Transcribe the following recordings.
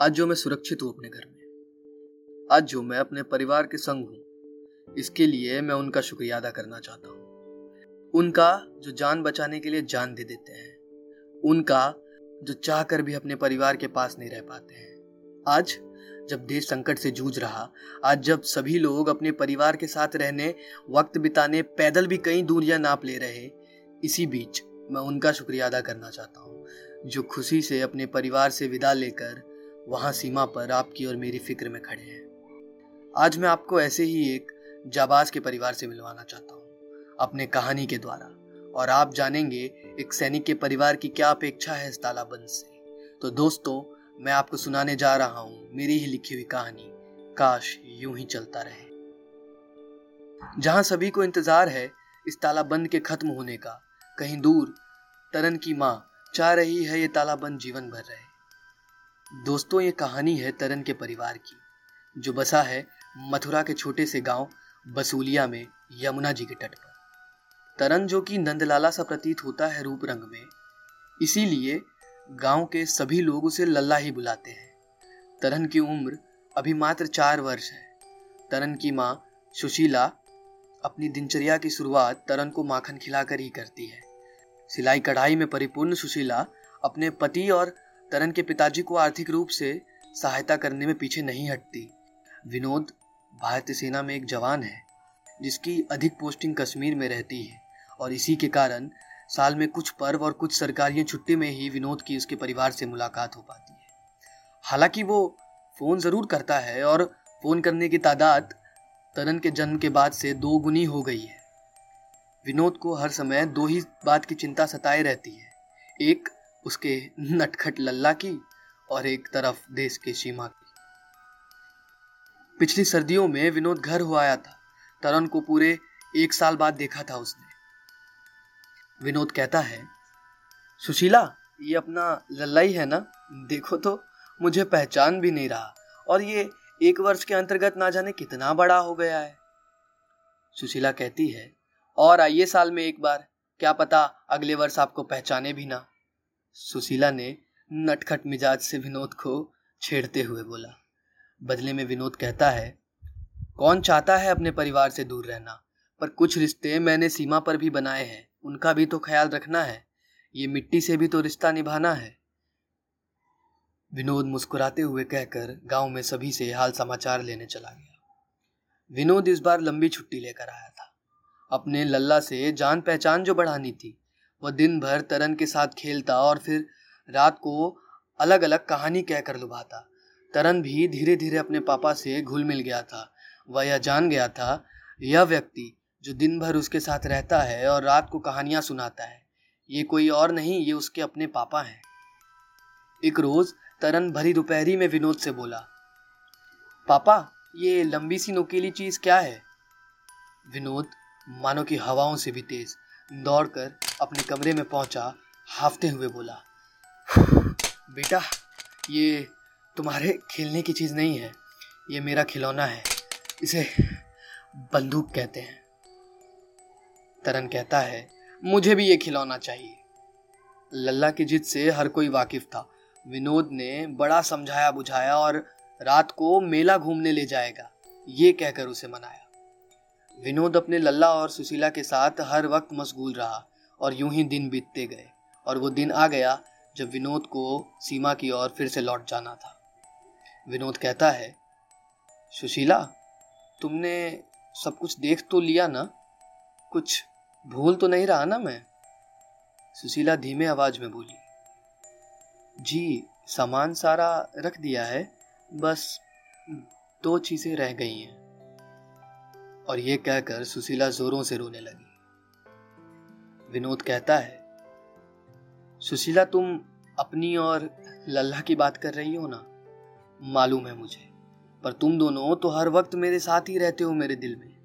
आज जो मैं सुरक्षित हूँ अपने घर में, आज जो मैं अपने परिवार के संग हूँ, इसके लिए मैं उनका शुक्रिया अदा करना चाहता हूँ। उनका जो जान बचाने के लिए जान दे देते हैं, उनका जो चाह कर भी अपने परिवार के पास नहीं रह पाते हैं। आज जब देश संकट से जूझ रहा, आज जब सभी लोग अपने परिवार के साथ रहने, वक्त बिताने, पैदल भी कई दूरियाँ नाप ले रहे, इसी बीच मैं उनका शुक्रिया अदा करना चाहता हूँ, जो खुशी से अपने परिवार से विदा लेकर वहाँ सीमा पर आपकी और मेरी फ़िक्र में खड़े हैं। आज मैं आपको ऐसे ही एक जाबाज के परिवार से मिलवाना चाहता हूँ, अपने कहानी के द्वारा। और आप जानेंगे एक सैनिक के परिवार की क्या अपेक्षा है इस तालाबंद से। तो दोस्तों, मैं आपको सुनाने जा रहा हूँ मेरी ही लिखी हुई कहानी, काश यूँ ही चलता रहे। जहाँ सभी को इंतज़ार है इस तालाबंद के खत्म होने का, कहीं दूर तरन की माँ चाह रही है ये तालाबंद जीवन भर रहे। दोस्तों, ये कहानी है तरन के परिवार की, जो बसा है मथुरा के छोटे से गाँव बसूलिया में यमुना जी के तट पर। तरन जो कि नंदलाला सा प्रतीत होता है रूप रंग में, इसीलिए गाँव के सभी लोग उसे लल्ला ही बुलाते हैं। तरन की उम्र अभी मात्र चार वर्ष है। तरन की माँ सुशीला अपनी दिनचर्या की शुरुआत तरन को माखन खिलाकर ही करती है। सिलाई कढ़ाई में परिपूर्ण सुशीला अपने पति और तरन के पिताजी को आर्थिक रूप से सहायता करने में पीछे नहीं हटती। विनोद भारतीय सेना में एक जवान है, जिसकी अधिक पोस्टिंग कश्मीर में रहती है और इसी के कारण साल में कुछ पर्व और कुछ सरकारी छुट्टी में ही विनोद की उसके परिवार से मुलाकात हो पाती है। हालाँकि वो फ़ोन ज़रूर करता है और फ़ोन करने की तादाद तरन के जन्म के बाद से दो गुनी हो गई है। विनोद को हर समय दो ही बात की चिंता सताए रहती है। एक उसके नटखट लल्ला की और एक तरफ़ देश के सीमा की। पिछली सर्दियों में विनोद घर हो आया था। तरन को पूरे एक साल बाद देखा था उसने। विनोद कहता है, सुशीला, ये अपना लल्लाई है ना? देखो तो मुझे पहचान भी नहीं रहा और ये एक वर्ष के अंतर्गत ना जाने कितना बड़ा हो गया है। सुशीला कहती है, और आइए साल में एक बार, क्या पता अगले वर्ष आपको पहचाने भी ना। सुशीला ने नटखट मिजाज से विनोद को छेड़ते हुए बोला, बदले में विनोद कहता है, कौन चाहता है अपने परिवार से दूर रहना? पर कुछ रिश्ते मैंने सीमा पर भी बनाए हैं, उनका भी तो ख्याल रखना है, ये मिट्टी से भी तो रिश्ता निभाना है। विनोद मुस्कुराते हुए कहकर गाँव में सभी से हाल समाचार लेने चला गया। विनोद इस बार लंबी छुट्टी लेकर आया था। अपने लल्ला से जान पहचान जो बढ़ानी थी वह दिन भर तरन के साथ खेलता और फिर रात को अलग अलग कहानी कहकर लुभाता। तरन भी धीरे धीरे अपने पापा से घुल मिल गया था। वह यह जान गया था, यह व्यक्ति जो दिन भर उसके साथ रहता है और रात को कहानियाँ सुनाता है, ये कोई और नहीं, ये उसके अपने पापा हैं। एक रोज तरन भरी दोपहरी में विनोद से बोला, पापा, ये लंबी सी नोकीली चीज़ क्या है? विनोद मानो की हवाओं से भी तेज दौड़कर अपने कमरे में पहुँचा, हाफते हुए बोला, बेटा, ये तुम्हारे खेलने की चीज़ नहीं है, ये मेरा खिलौना है, इसे बंदूक कहते हैं। तरन कहता है, मुझे भी ये खिलौना चाहिए। लल्ला की जिद से हर कोई वाकिफ था। विनोद ने बड़ा समझाया बुझाया और रात को मेला घूमने ले जाएगा, ये कहकर उसे मनाया। विनोद अपने लल्ला और सुशीला के साथ हर वक्त मशगूल रहा और यूँ ही दिन बीतते गए। और वो दिन आ गया जब विनोद को सीमा की ओर फिर से लौट जाना था। विनोद कहता है, सुशीला, तुमने सब कुछ देख तो लिया ना? कुछ भूल तो नहीं रहा ना मैं? सुशीला धीमे आवाज़ में बोली, जी, सामान सारा रख दिया है, बस दो चीज़ें रह गई हैं। और ये कहकर सुशीला जोरों से रोने लगी। विनोद कहता है, सुशीला, तुम अपनी और लल्ला की बात कर रही हो ना? मालूम है मुझे, पर तुम दोनों तो हर वक्त मेरे साथ ही रहते हो मेरे दिल में।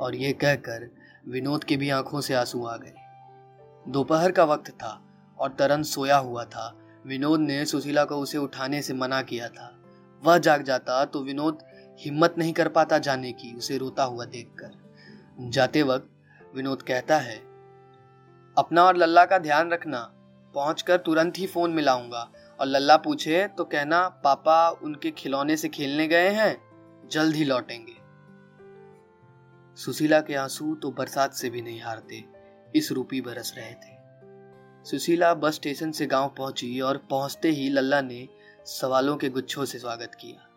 और ये कहकर विनोद की भी आँखों से आँसू आ गए। दोपहर का वक्त था और तरन सोया हुआ था। विनोद ने सुशीला को उसे उठाने से मना किया था। वह जाग जाता तो विनोद हिम्मत नहीं कर पाता जाने की, उसे रोता हुआ देखकर। जाते वक्त विनोद कहता है, अपना और लल्ला का ध्यान रखना, पहुंचकर तुरंत ही फ़ोन मिलाऊँगा। और लल्ला पूछे तो कहना, पापा उनके खिलौने से खेलने गए हैं? जल्द ही लौटेंगे। सुशीला के आँसू तो बरसात से भी नहीं हारते, इस रूपी बरस रहे थे। सुशीला बस स्टेशन से गाँव पहुँची और पहुँचते ही लल्ला ने सवालों के गुच्छों से स्वागत किया।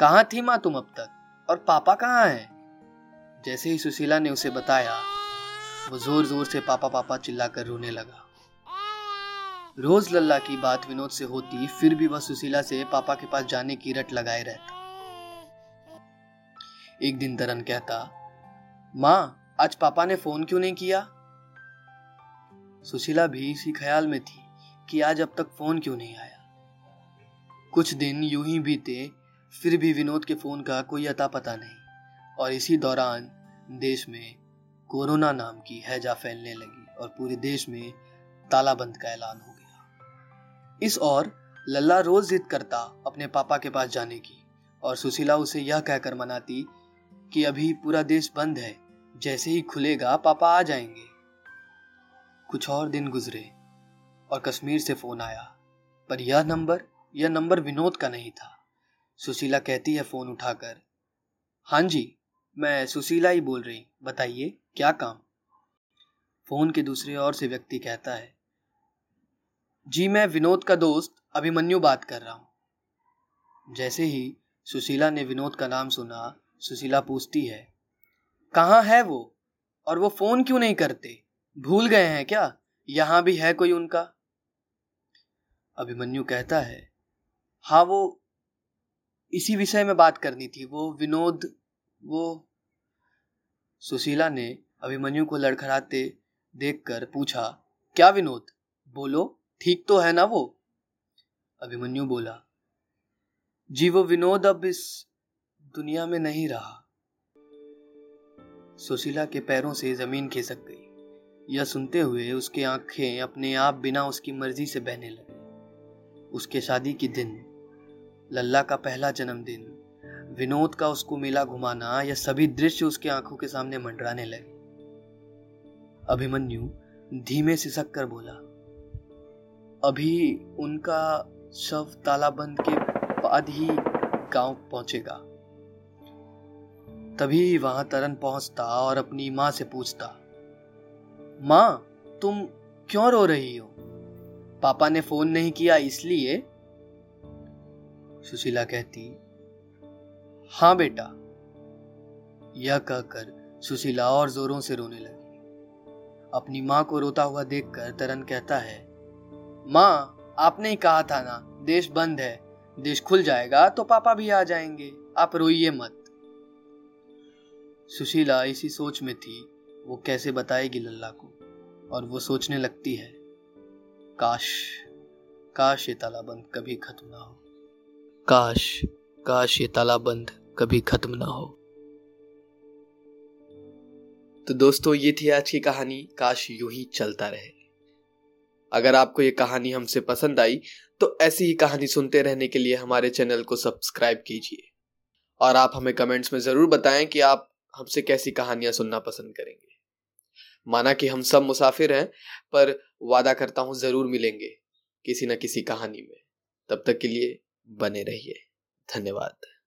कहा थी माँ तुम अब तक? और पापा कहाँ हैं? जैसे ही सुशीला ने उसे बताया, वो ज़ोर ज़ोर से पापा पापा चिल्लाकर रोने लगा। रोज लल्ला की बात विनोद से होती, फिर भी वह सुशीला से पापा के पास जाने की रट लगाए रहता। एक दिन तरन कहता, माँ, आज पापा ने फ़ोन क्यों नहीं किया? सुशीला भी इसी ख्याल में थी कि आज अब तक फ़ोन क्यों नहीं आया। कुछ दिन यूँ ही बीते फिर भी विनोद के फ़ोन का कोई अता पता नहीं। और इसी दौरान देश में कोरोना नाम की हैजा फैलने लगी और पूरे देश में तालाबंद का ऐलान हो गया। इस और लल्ला रोज जिद करता अपने पापा के पास जाने की और सुशीला उसे यह कहकर मनाती कि अभी पूरा देश बंद है, जैसे ही खुलेगा पापा आ जाएँगे। कुछ और दिन गुजरे और कश्मीर से फ़ोन आया, पर यह नंबर यह नंबर विनोद का नहीं था। सुशीला कहती है फ़ोन उठाकर। हाँ जी, मैं सुशीला ही बोल रही। बताइए, क्या काम? फ़ोन के दूसरे ओर से व्यक्ति कहता है। जी, मैं विनोद का दोस्त अभिमन्यु बात कर रहा हूँ। जैसे ही सुशीला ने विनोद का नाम सुना, सुशीला पूछती है, कहाँ है वो? और वो फ़ोन क्यों नहीं करते? भूल गए हैं क्या? यहाँ भी है कोई उनका? अभिमन्यु कहता है हाँ वो इसी विषय में बात करनी थी। वो विनोद, वो सुशीला ने अभिमन्यु को लड़खड़ाते देखकर पूछा, क्या विनोद? बोलो, ठीक तो है ना वो? अभिमन्यु बोला, जी वो विनोद अब इस दुनिया में नहीं रहा। सुशीला के पैरों से ज़मीन खिसक गई। यह सुनते हुए उसके आँखें अपने आप बिना उसकी मर्ज़ी से बहने लगे। उसके शादी के दिन लल्ला का पहला जन्मदिन। विनोद का उसको मेला घुमाना, यह सभी दृश्य उसके आँखों के सामने मंडराने लगे। अभिमन्यु धीमे सिसक कर बोला, अभी उनका शव तालाबंद के बाद ही गाँव पहुंचेगा। तभी वहाँ तरन पहुँचता और अपनी माँ से पूछता, माँ, तुम क्यों रो रही हो? पापा ने फ़ोन नहीं किया इसलिए सुशीला कहती हाँ बेटा। यह कहकर सुशीला और जोरों से रोने लगी। अपनी माँ को रोता हुआ देखकर तरन कहता है, माँ, आपने ही कहा था ना, देश बंद है, देश खुल जाएगा तो पापा भी आ जाएँगे, आप रोइए मत। सुशीला इसी सोच में थी, वो कैसे बताएगी लल्ला को, और वो सोचने लगती है, काश काश ये तालाबंद कभी खत्म ना हो। काश काश ये तालाबंद कभी खत्म ना हो। तो दोस्तों, ये थी आज की कहानी, काश यूँ ही चलता रहे। अगर आपको ये कहानी हमसे पसंद आई तो ऐसी ही कहानी सुनते रहने के लिए हमारे चैनल को सब्सक्राइब कीजिए। और आप हमें कमेंट्स में ज़रूर बताएँ कि आप हमसे कैसी कहानियाँ सुनना पसंद करेंगे। माना कि हम सब मुसाफिर हैं, पर वादा करता हूँ ज़रूर मिलेंगे किसी न किसी कहानी में। तब तक के लिए बने रहिए। धन्यवाद।